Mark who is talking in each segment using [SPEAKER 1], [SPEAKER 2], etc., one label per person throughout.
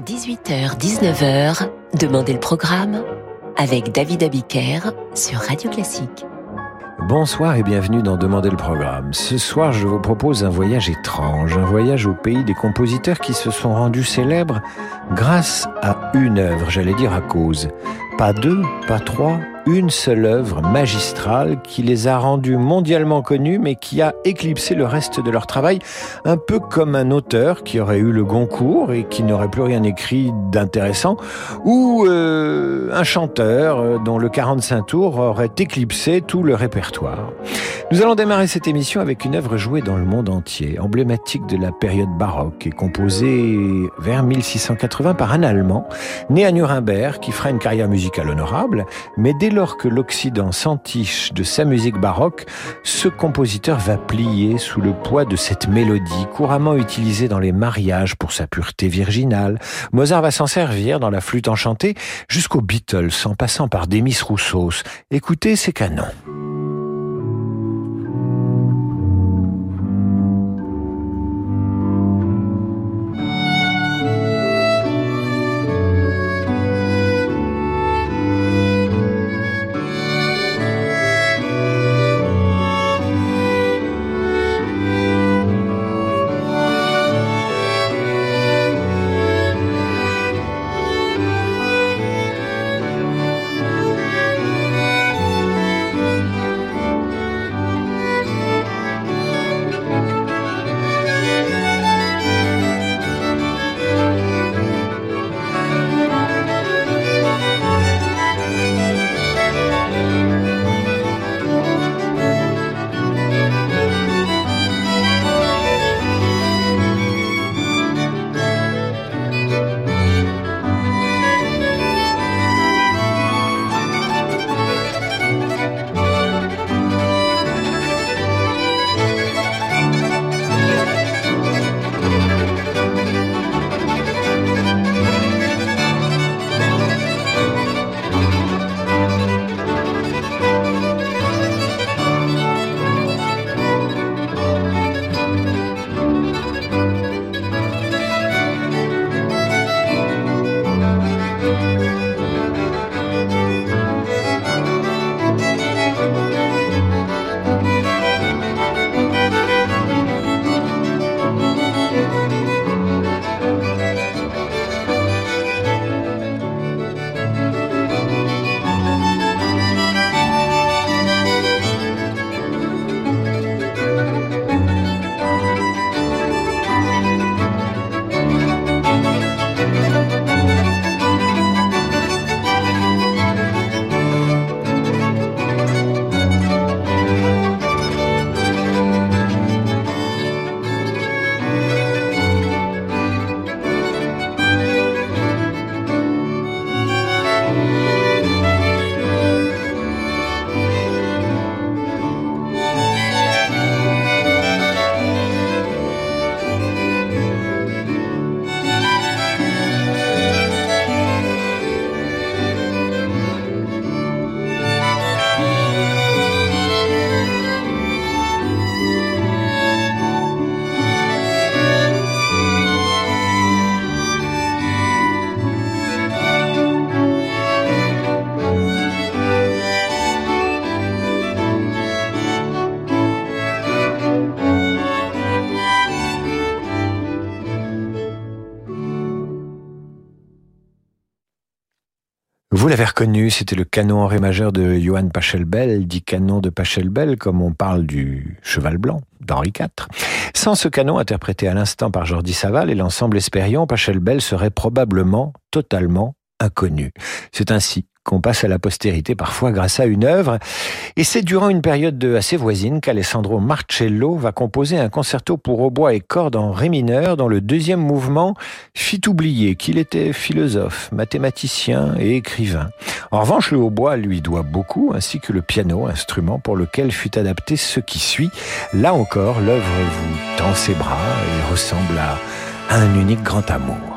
[SPEAKER 1] 18h-19h, Demandez le programme avec David Abiker sur Radio Classique.
[SPEAKER 2] Bonsoir et bienvenue dans Demandez le programme. Ce soir, je vous propose un voyage étrange, un voyage au pays des compositeurs qui se sont rendus célèbres grâce à une œuvre, j'allais dire à cause. Pas deux, pas trois, une seule œuvre magistrale qui les a rendus mondialement connus mais qui a éclipsé le reste de leur travail, un peu comme un auteur qui aurait eu le Goncourt et qui n'aurait plus rien écrit d'intéressant, ou euh, un chanteur euh, dont le 45 tours aurait éclipsé tout le répertoire. Nous allons démarrer cette émission avec une œuvre jouée dans le monde entier, emblématique de la période baroque et composée vers 1680 par un Allemand, né à Nuremberg, qui fera une carrière musicale honorable, mais dès lors que l'Occident s'entiche de sa musique baroque, ce compositeur va plier sous le poids de cette mélodie couramment utilisée dans les mariages pour sa pureté virginale. Mozart va s'en servir dans la flûte enchantée jusqu'aux Beatles en passant par Demis Roussos. Écoutez ces canons. L'avez reconnu, c'était le canon en ré majeur de Johann Pachelbel, dit canon de Pachelbel, comme on parle du cheval blanc d'Henri IV. Sans ce canon interprété à l'instant par Jordi Saval et l'ensemble Espérion, Pachelbel serait probablement totalement inconnu. C'est ainsi qu'on passe à la postérité parfois grâce à une œuvre. Et c'est durant une période assez voisine qu'Alessandro Marcello va composer un concerto pour hautbois et cordes en ré mineur dont le deuxième mouvement fit oublier qu'il était philosophe, mathématicien et écrivain. En revanche, le hautbois lui doit beaucoup, ainsi que le piano, instrument pour lequel fut adapté ce qui suit. Là encore, l'œuvre vous tend ses bras et ressemble à un unique grand amour.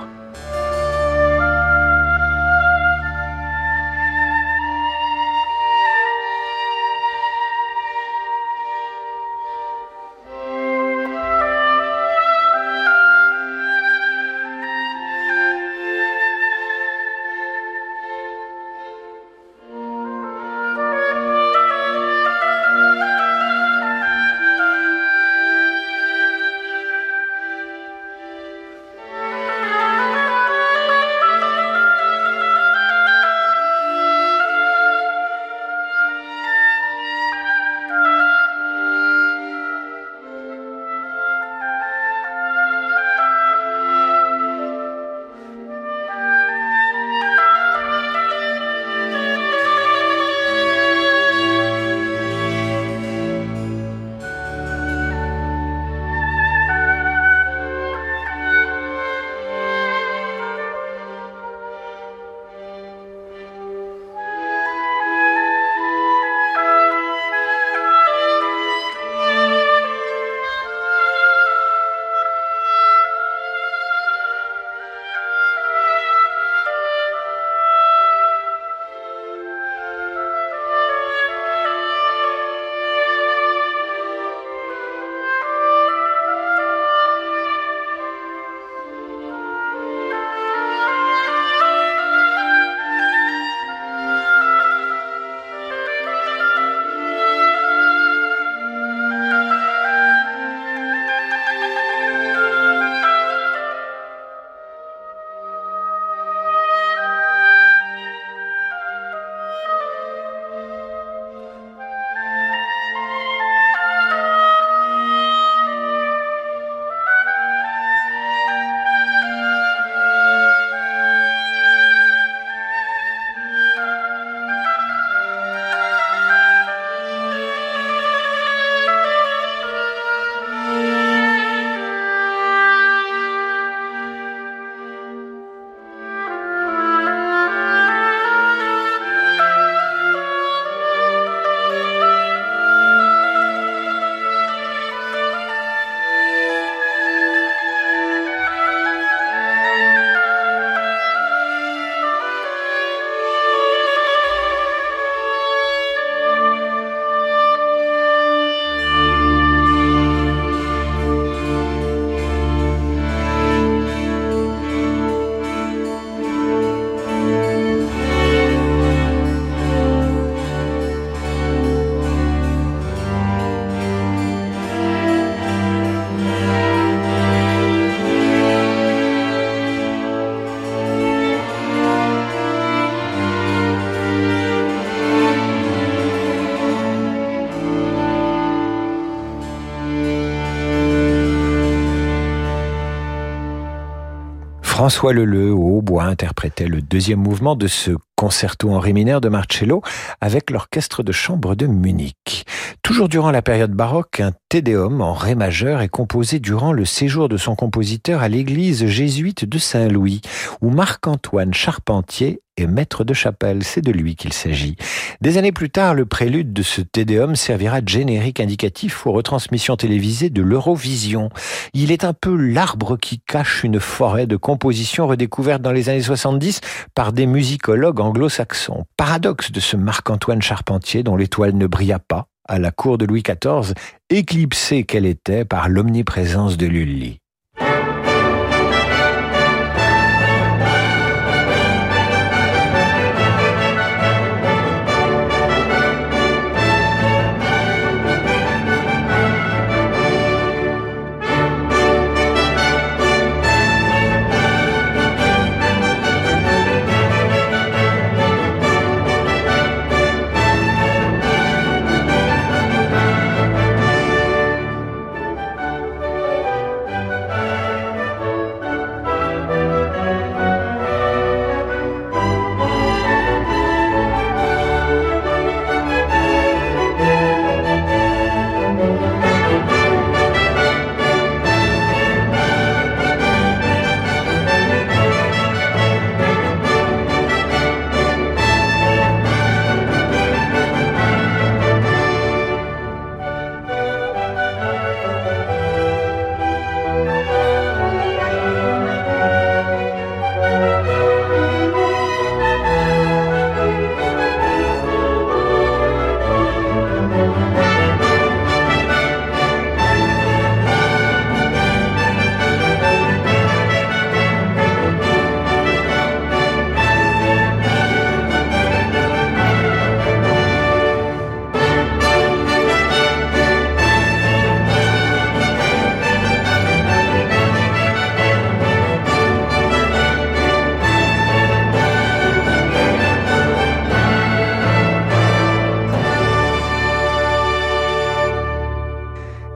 [SPEAKER 2] François Leleu au hautbois interprétait le deuxième mouvement de ce concerto en ré mineur de Marcello avec l'orchestre de chambre de Munich. Toujours durant la période baroque, un Tédéum en ré majeur est composé durant le séjour de son compositeur à l'église jésuite de Saint-Louis, où Marc-Antoine Charpentier est maître de chapelle. C'est de lui qu'il s'agit. Des années plus tard, le prélude de ce Tédéum servira de générique indicatif aux retransmissions télévisées de l'Eurovision. Il est un peu l'arbre qui cache une forêt de compositions redécouvertes dans les années 70 par des musicologues anglo-saxons. Paradoxe de ce Marc-Antoine Charpentier dont l'étoile ne brilla pas à la cour de Louis XIV, éclipsée qu'elle était par l'omniprésence de Lully.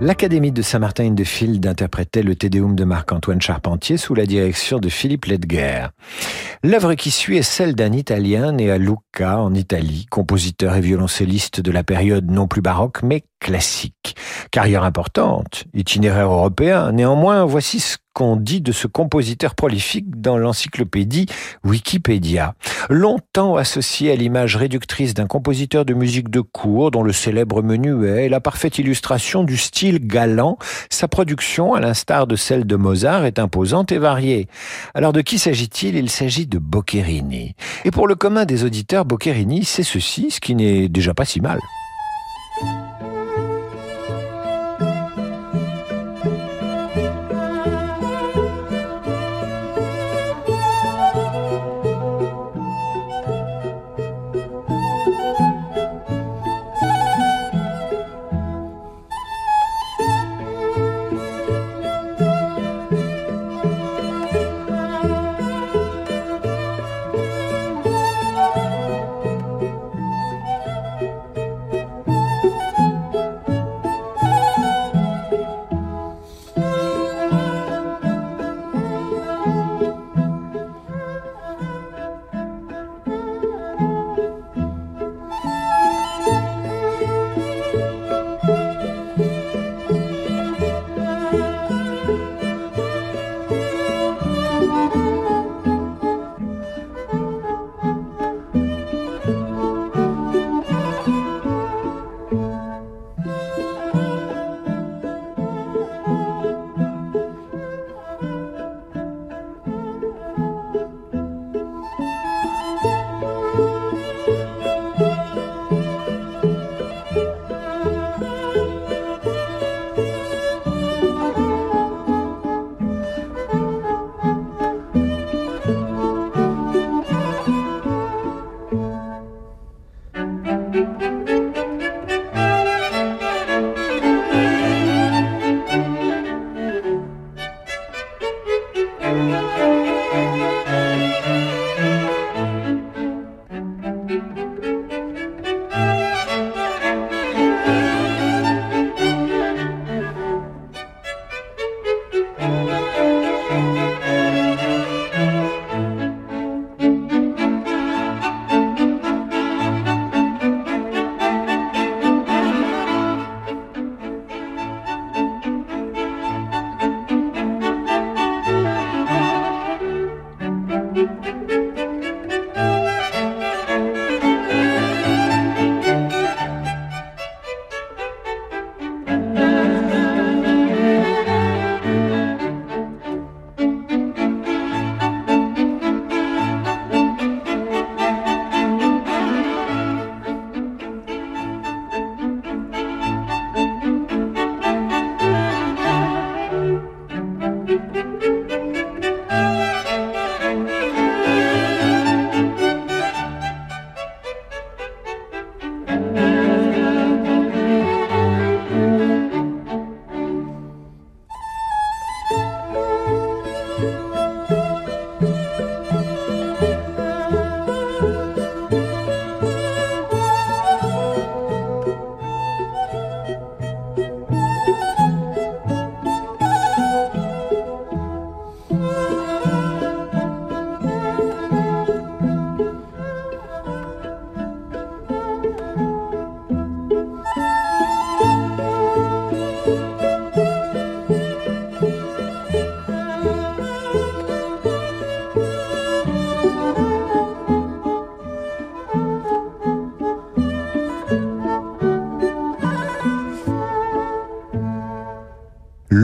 [SPEAKER 2] L'Académie de Saint-Martin-de-Field interprétait le Tédéum de Marc-Antoine Charpentier sous la direction de Philippe Ledger. L'œuvre qui suit est celle d'un Italien né à Lucca, en Italie, compositeur et violoncelliste de la période non plus baroque, mais classique. Carrière importante, itinéraire européen, néanmoins, voici ce qu'on dit de ce compositeur prolifique dans l'encyclopédie Wikipédia. Longtemps associé à l'image réductrice d'un compositeur de musique de cour dont le célèbre menuet est la parfaite illustration du style galant, sa production, à l'instar de celle de Mozart, est imposante et variée. Alors de qui s'agit-il? Il, s'agit de Boccherini. Et pour le commun des auditeurs, Boccherini, c'est ceci, ce qui n'est déjà pas si mal.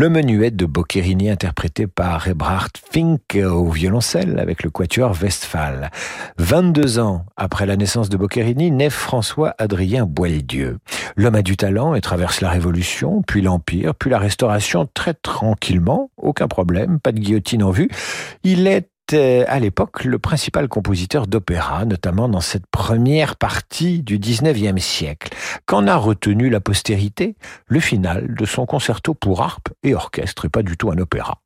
[SPEAKER 2] Le menuet de Boccherini interprété par Ebrard Fink au violoncelle avec le quatuor Westphal. 22 ans après la naissance de Boccherini, naît François Adrien Boieldieu. L'homme a du talent et traverse la Révolution, puis l'Empire, puis la Restauration très tranquillement, aucun problème, pas de guillotine en vue. Il est à l'époque le principal compositeur d'opéra, notamment dans cette première partie du XIXe siècle. Qu'en a retenu la postérité? Le final de son concerto pour harpe et orchestre, et pas du tout un opéra.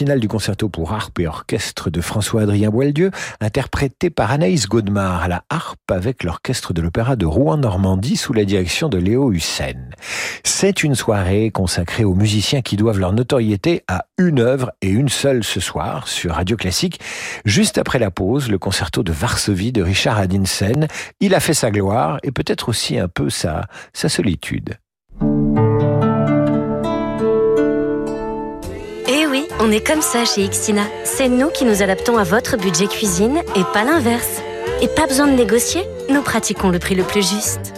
[SPEAKER 2] C'était le final du concerto pour harpe et orchestre de François-Adrien Boieldieu, interprété par Anaïs Godemar à la harpe avec l'orchestre de l'Opéra de Rouen-Normandie sous la direction de Léo Hussein. C'est une soirée consacrée aux musiciens qui doivent leur notoriété à une œuvre et une seule ce soir sur Radio Classique. Juste après la pause, le concerto de Varsovie de Richard Adinsen. Il a fait sa gloire et peut-être aussi un peu sa solitude.
[SPEAKER 3] On est comme ça chez Xtina. C'est nous qui nous adaptons à votre budget cuisine et pas l'inverse. Et pas besoin de négocier, nous pratiquons le prix le plus juste.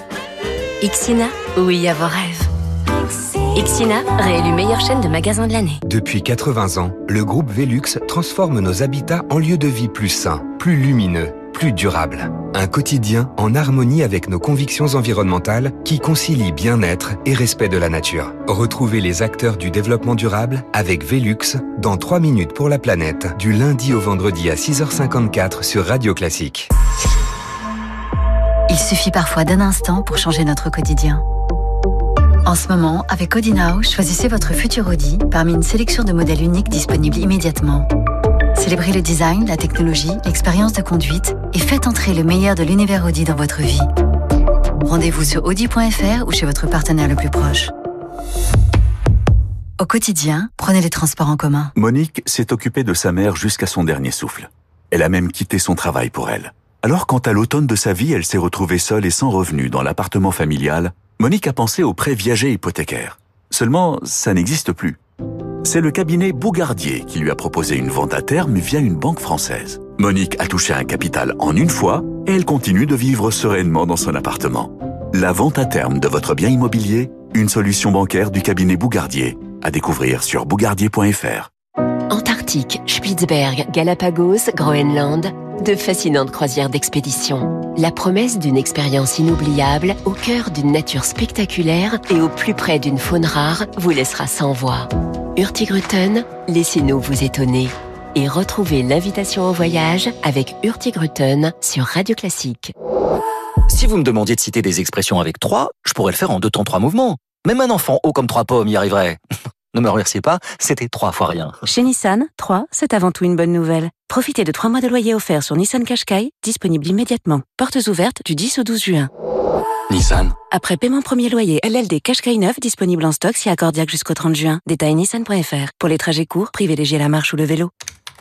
[SPEAKER 3] Xina, oui à vos rêves. Xina, réélu meilleure chaîne de magasins de l'année.
[SPEAKER 4] Depuis 80 ans, le groupe Velux transforme nos habitats en lieux de vie plus sains, plus lumineux plus durable. Un quotidien en harmonie avec nos convictions environnementales qui concilie bien-être et respect de la nature. Retrouvez les acteurs du développement durable avec Velux dans 3 minutes pour la planète du lundi au vendredi à 6h54 sur Radio Classique.
[SPEAKER 5] Il suffit parfois d'un instant pour changer notre quotidien. En ce moment, avec Audi Now, choisissez votre futur Audi parmi une sélection de modèles uniques disponibles immédiatement. Célébrez le design, la technologie, l'expérience de conduite et faites entrer le meilleur de l'univers Audi dans votre vie. Rendez-vous sur audi.fr ou chez votre partenaire le plus proche. Au quotidien, prenez les transports en commun.
[SPEAKER 6] Monique s'est occupée de sa mère jusqu'à son dernier souffle. Elle a même quitté son travail pour elle. Alors quand à l'automne de sa vie, elle s'est retrouvée seule et sans revenu dans l'appartement familial, Monique a pensé au prêt viager hypothécaire. Seulement, ça n'existe plus. C'est le cabinet Bougardier qui lui a proposé une vente à terme via une banque française. Monique a touché un capital en une fois et elle continue de vivre sereinement dans son appartement. La vente à terme de votre bien immobilier, une solution bancaire du cabinet Bougardier. À découvrir sur bougardier.fr.
[SPEAKER 1] Antarctique, Spitzberg, Galapagos, Groenland, de fascinantes croisières d'expédition. La promesse d'une expérience inoubliable au cœur d'une nature spectaculaire et au plus près d'une faune rare vous laissera sans voix. Hurtigruten, laissez-nous vous étonner. Et retrouvez l'invitation au voyage avec Hurtigruten sur Radio Classique.
[SPEAKER 7] Si vous me demandiez de citer des expressions avec trois, je pourrais le faire en deux temps, trois mouvements. Même un enfant haut comme trois pommes y arriverait. ne me remerciez pas, c'était trois fois rien.
[SPEAKER 8] Chez Nissan, 3, c'est avant tout une bonne nouvelle. Profitez de trois mois de loyer offerts sur Nissan Qashqai, disponible immédiatement. Portes ouvertes du 10 au 12 juin.
[SPEAKER 7] Nissan.
[SPEAKER 8] Après paiement premier loyer LLD Qashqai 9 disponible en stock si accordiaque jusqu'au 30 juin. Détail nissan.fr. Pour les trajets courts, privilégiez la marche ou le vélo.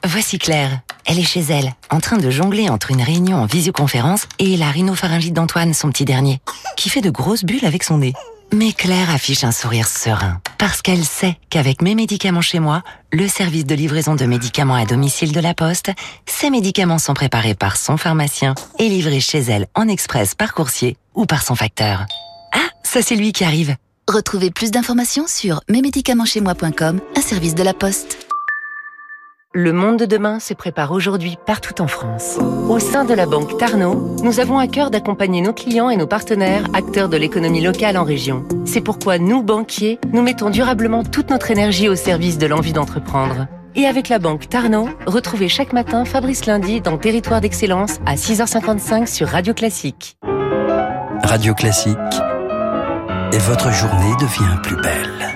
[SPEAKER 9] Voici Claire. Elle est chez elle, en train de jongler entre une réunion en visioconférence et la rhinopharyngite d'Antoine, son petit dernier, qui fait de grosses bulles avec son nez. Mais Claire affiche un sourire serein, parce qu'elle sait qu'avec mes médicaments chez moi, le service de livraison de médicaments à domicile de la Poste, ces médicaments sont préparés par son pharmacien et livrés chez elle en express par coursier ou par son facteur. Ah, ça c'est lui qui arrive.
[SPEAKER 5] Retrouvez plus d'informations sur mesmédicamentschezmoi.com, un service de la Poste.
[SPEAKER 10] Le monde de demain se prépare aujourd'hui partout en France. Au sein de la Banque Tarno, nous avons à cœur d'accompagner nos clients et nos partenaires, acteurs de l'économie locale en région. C'est pourquoi nous, banquiers, nous mettons durablement toute notre énergie au service de l'envie d'entreprendre. Et avec la Banque Tarno, retrouvez chaque matin Fabrice Lundi dans Territoire d'Excellence à 6h55 sur Radio Classique.
[SPEAKER 11] Radio Classique. Et votre journée devient plus belle.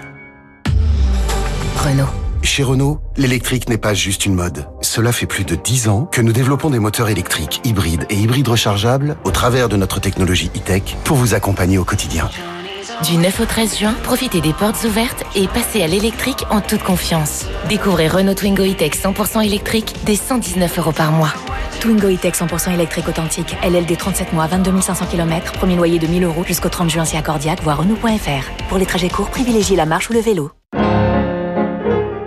[SPEAKER 1] Renault.
[SPEAKER 12] Chez Renault, l'électrique n'est pas juste une mode. Cela fait plus de 10 ans que nous développons des moteurs électriques, hybrides et hybrides rechargeables au travers de notre technologie e-tech pour vous accompagner au quotidien.
[SPEAKER 13] Du 9 au 13 juin, profitez des portes ouvertes et passez à l'électrique en toute confiance. Découvrez Renault Twingo e-tech 100% électrique dès 119 euros par mois.
[SPEAKER 14] Twingo e-tech 100% électrique authentique, LLD 37 mois, 22 500 km, premier loyer de 1000 euros jusqu'au 30 juin si accordiaque, voire Renault.fr. Pour les trajets courts, privilégiez la marche ou le vélo.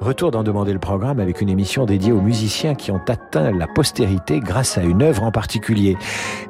[SPEAKER 2] Retour d'en demander le programme avec une émission dédiée aux musiciens qui ont atteint la postérité grâce à une œuvre en particulier.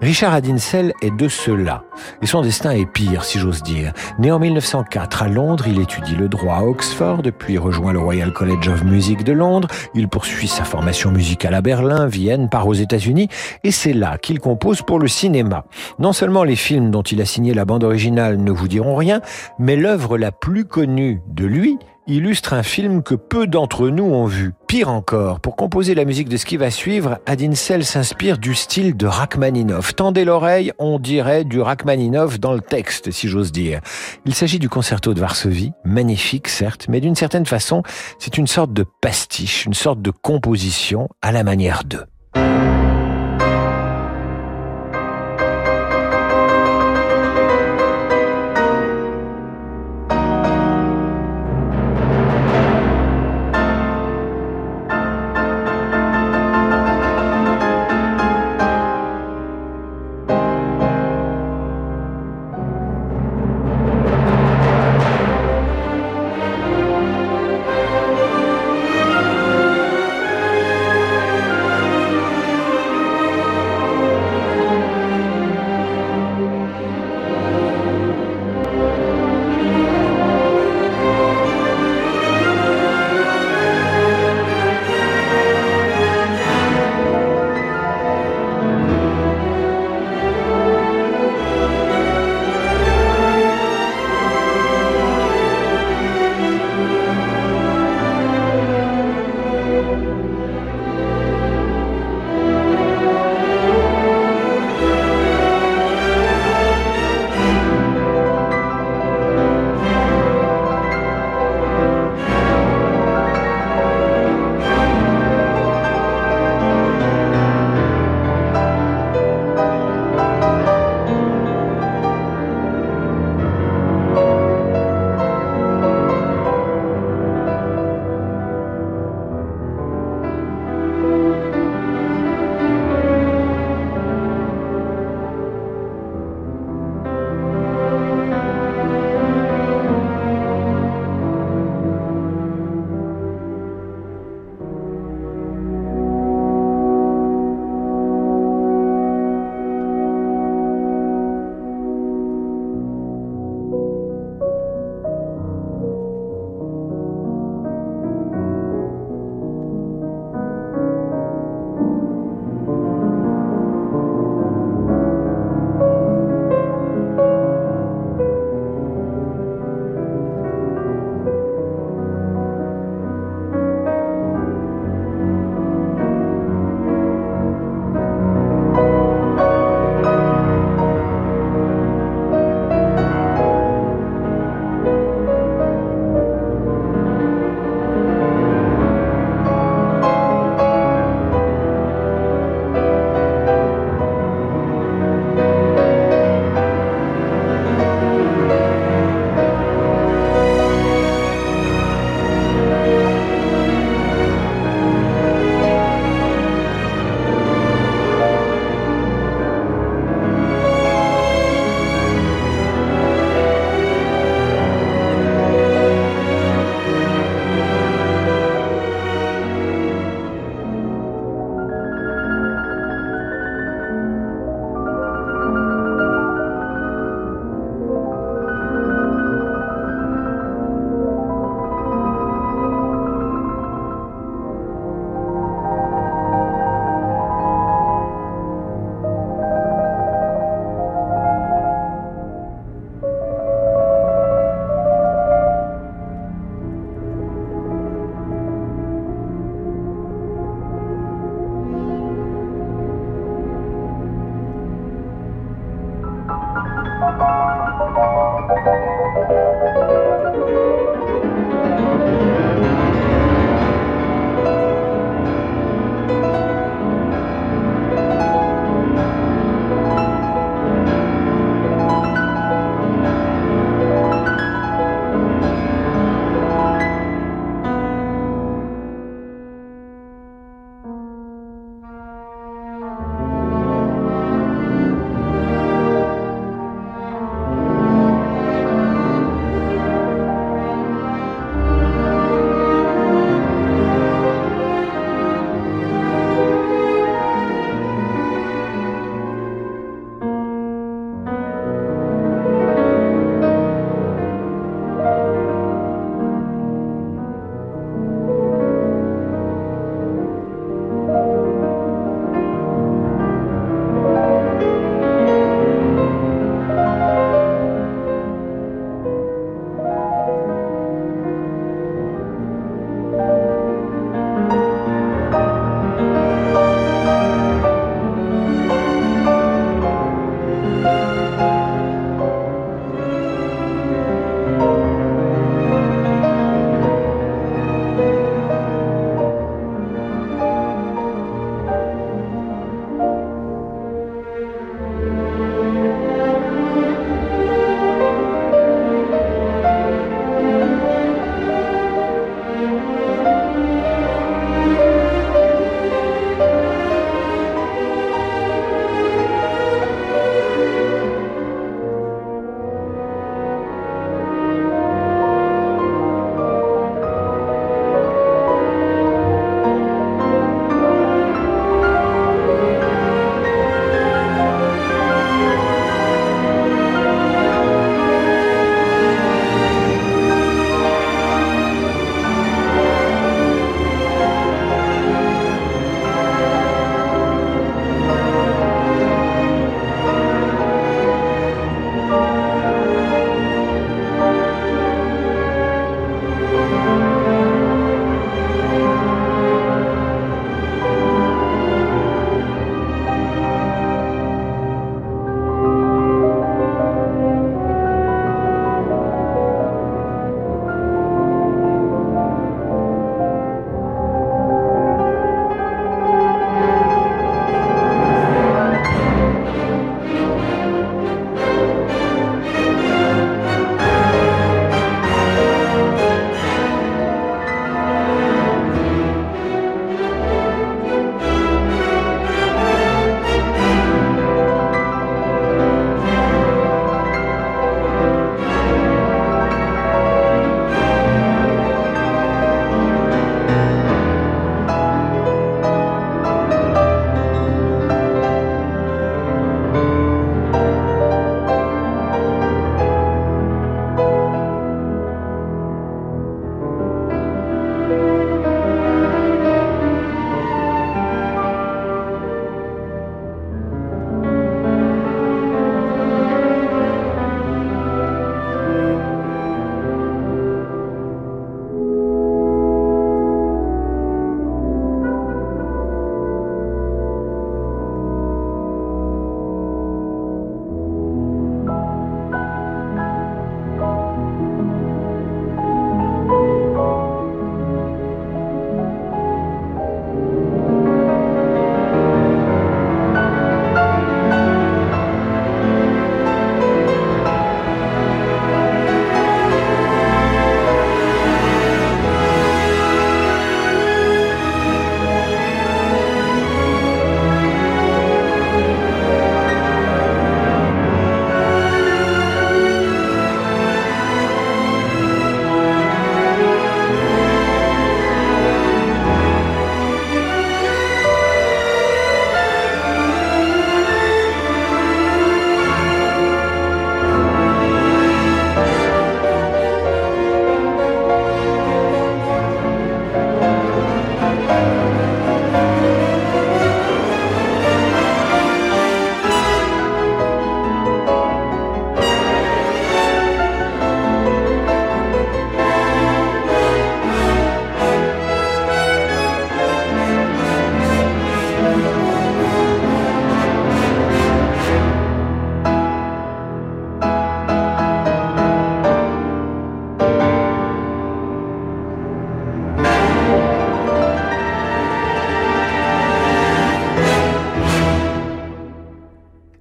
[SPEAKER 2] Richard Adinsel est de ceux-là. Et son destin est pire, si j'ose dire. Né en 1904 à Londres, il étudie le droit à Oxford, puis rejoint le Royal College of Music de Londres. Il poursuit sa formation musicale à Berlin, Vienne, part aux États-Unis, et c'est là qu'il compose pour le cinéma. Non seulement les films dont il a signé la bande originale ne vous diront rien, mais l'œuvre la plus connue de lui illustre un film que peu d'entre nous ont vu. Pire encore, pour composer la musique de ce qui va suivre, Adinsel s'inspire du style de Rachmaninoff. Tendez l'oreille, on dirait du Rachmaninoff dans le texte, si j'ose dire. Il s'agit du concerto de Varsovie, magnifique certes, mais d'une certaine façon, c'est une sorte de pastiche, une sorte de composition à la manière d'eux.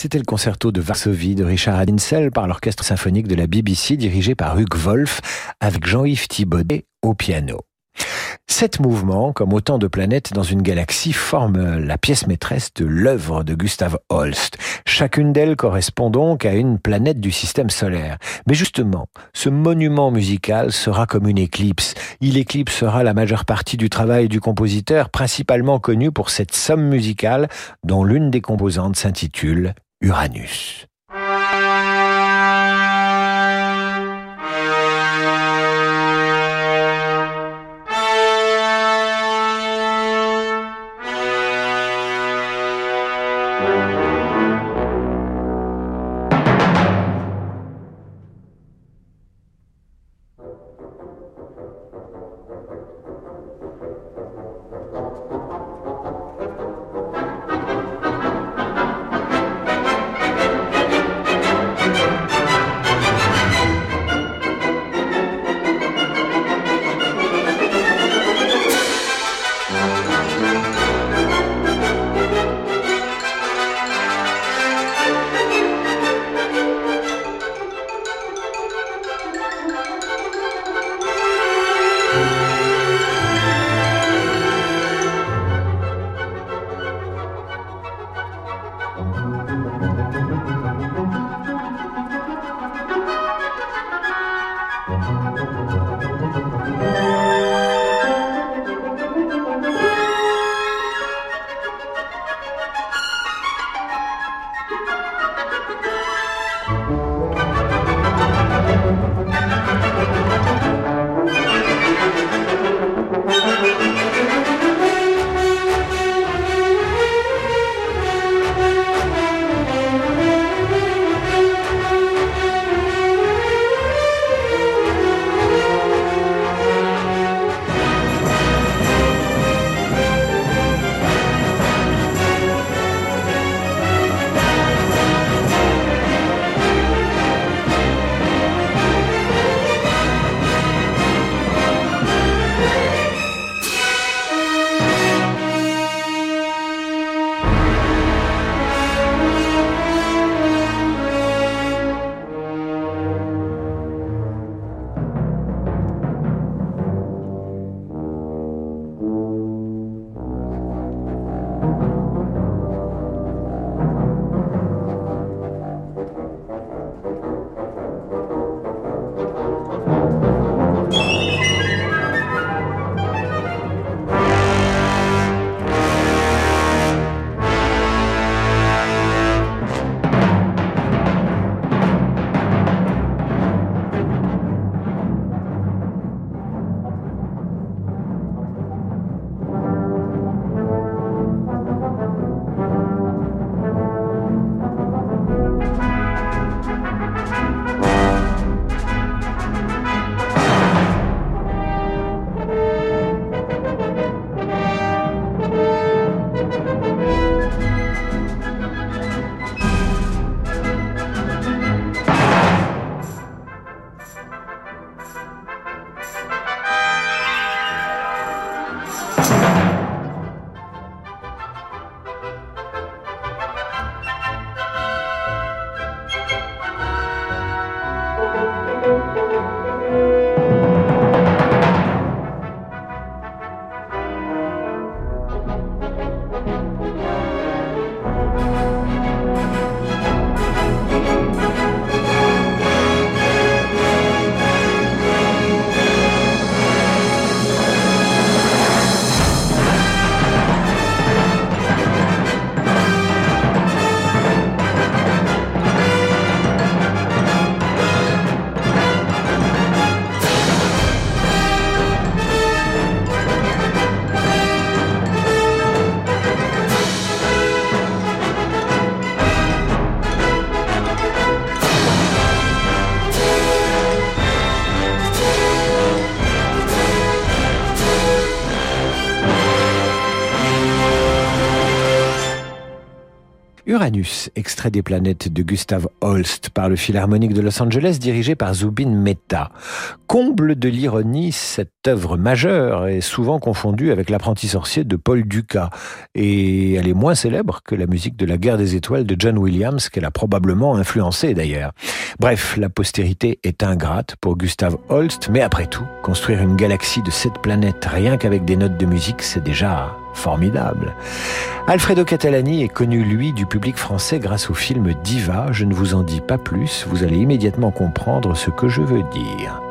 [SPEAKER 2] C'était le concerto de Varsovie de Richard Adinsel par l'orchestre symphonique de la BBC dirigé par Hugues Wolf avec Jean-Yves Thibaudet au piano. Sept mouvements, comme autant de planètes dans une galaxie, forment la pièce maîtresse de l'œuvre de Gustav Holst. Chacune d'elles correspond donc à une planète du système solaire. Mais justement, ce monument musical sera comme une éclipse. Il éclipsera la majeure partie du travail du compositeur, principalement connu pour cette somme musicale dont l'une des composantes s'intitule Uranus. Extrait des planètes de Gustav Holst par le Philharmonique de Los Angeles dirigé par Zubin Mehta. Comble de l'ironie, cette œuvre majeure est souvent confondue avec l'apprenti sorcier de Paul Dukas et elle est moins célèbre que la musique de la guerre des étoiles de John Williams qu'elle a probablement influencé d'ailleurs. Bref, la postérité est ingrate pour Gustav Holst, mais après tout, construire une galaxie de sept planètes rien qu'avec des notes de musique, c'est déjà formidable. Alfredo Catalani est connu, lui, du public français grâce au film Diva. Je ne vous en dis pas plus, vous allez immédiatement comprendre ce que je veux dire.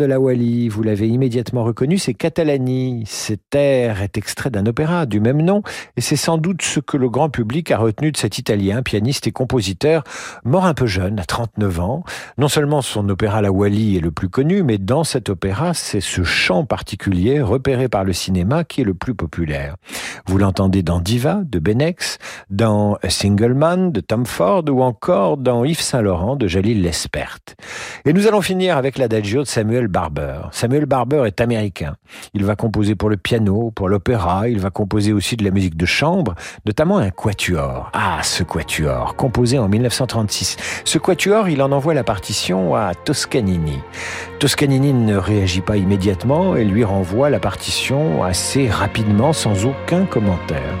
[SPEAKER 2] De la Wallie, vous l'avez immédiatement reconnu, c'est Catalani. Cet air est extrait d'un opéra du même nom, et c'est sans doute ce que le grand public a retenu de cet Italien, pianiste et compositeur, mort un peu jeune, à 39 ans. Non seulement son opéra La Wallie est le plus connu, mais dans cet opéra, c'est ce chant particulier, repéré par le cinéma, qui est le plus populaire. Vous l'entendez dans Diva de Benex, dans Single Man de Tom Ford, ou encore dans Yves Saint-Laurent de Jalil Lespert. Et nous allons finir avec l'adagio de Samuel Samuel Barber est américain. Il va composer pour le piano, pour l'opéra, il va composer aussi de la musique de chambre, notamment un quatuor. Ah, ce quatuor, composé en 1936. Ce quatuor, il en envoie la partition à Toscanini. Toscanini ne réagit pas immédiatement et lui renvoie la partition assez rapidement, sans aucun commentaire.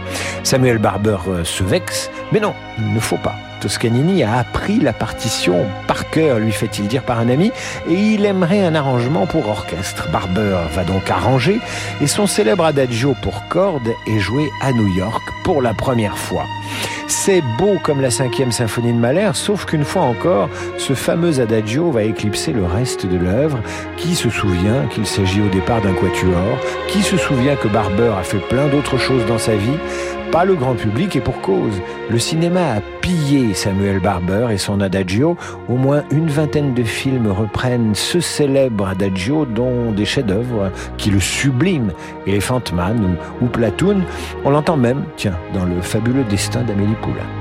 [SPEAKER 2] Samuel Barber euh, se vexe, mais non, il ne faut pas. Toscanini a appris la partition par cœur, lui fait-il dire par un ami, et il aimerait un arrangement pour orchestre. Barber va donc arranger et son célèbre adagio pour cordes est joué à New York pour la première fois. C'est beau comme la cinquième symphonie de Mahler, sauf qu'une fois encore, ce fameux adagio va éclipser le reste de l'œuvre. Qui se souvient qu'il s'agit au départ d'un quatuor? Qui se souvient que Barber a fait plein d'autres choses dans sa vie? Pas le grand public et pour cause. Le cinéma a pillé Samuel Barber et son adagio. Au moins une vingtaine de films reprennent ce célèbre adagio dont des chefs-d'œuvre qui le subliment. Elephant Man ou, Platoon. On l'entend même, tiens, dans le fabuleux destin d'Amélie Poulain.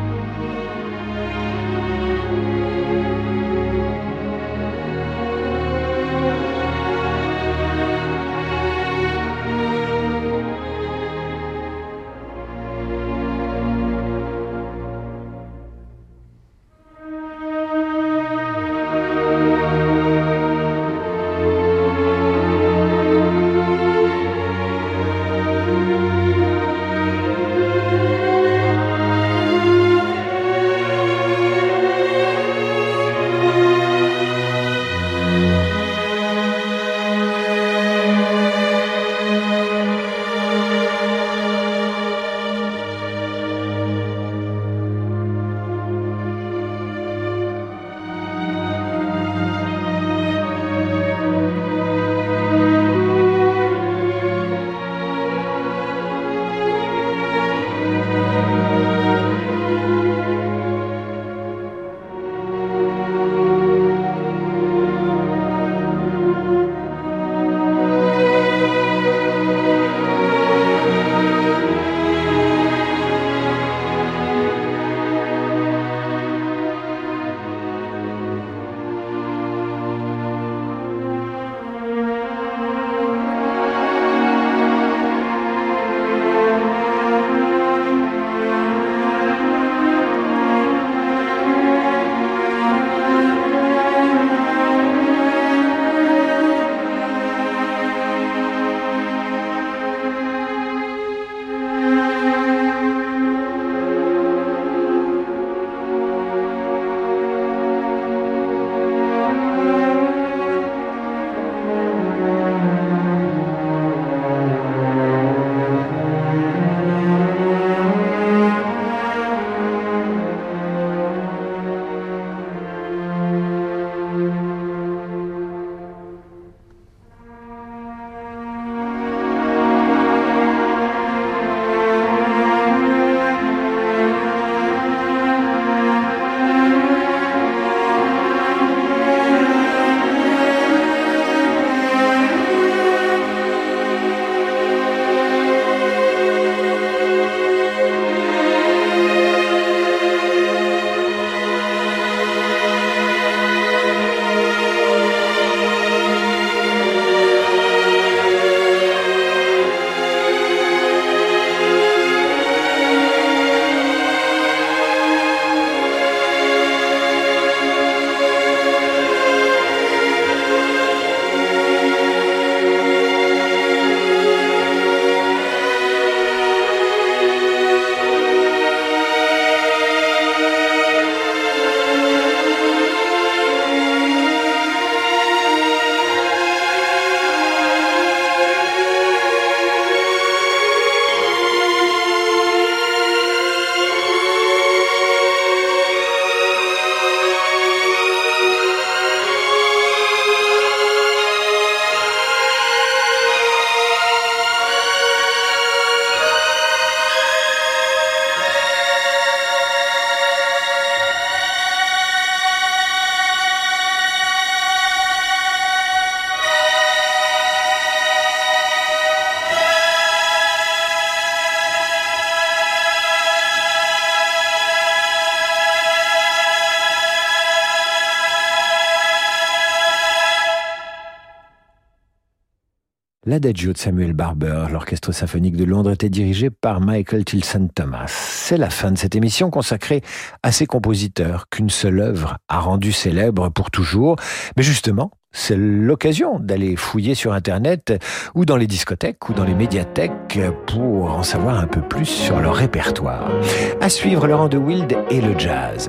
[SPEAKER 2] L'Adagio de Samuel Barber, l'Orchestre symphonique de Londres, était dirigé par Michael Tilson Thomas. C'est la fin de cette émission consacrée à ces compositeurs qu'une seule œuvre a rendu célèbre pour toujours. Mais justement, c'est l'occasion d'aller fouiller sur Internet ou dans les discothèques ou dans les médiathèques pour en savoir un peu plus sur leur répertoire. À suivre Laurent de Wild et le jazz.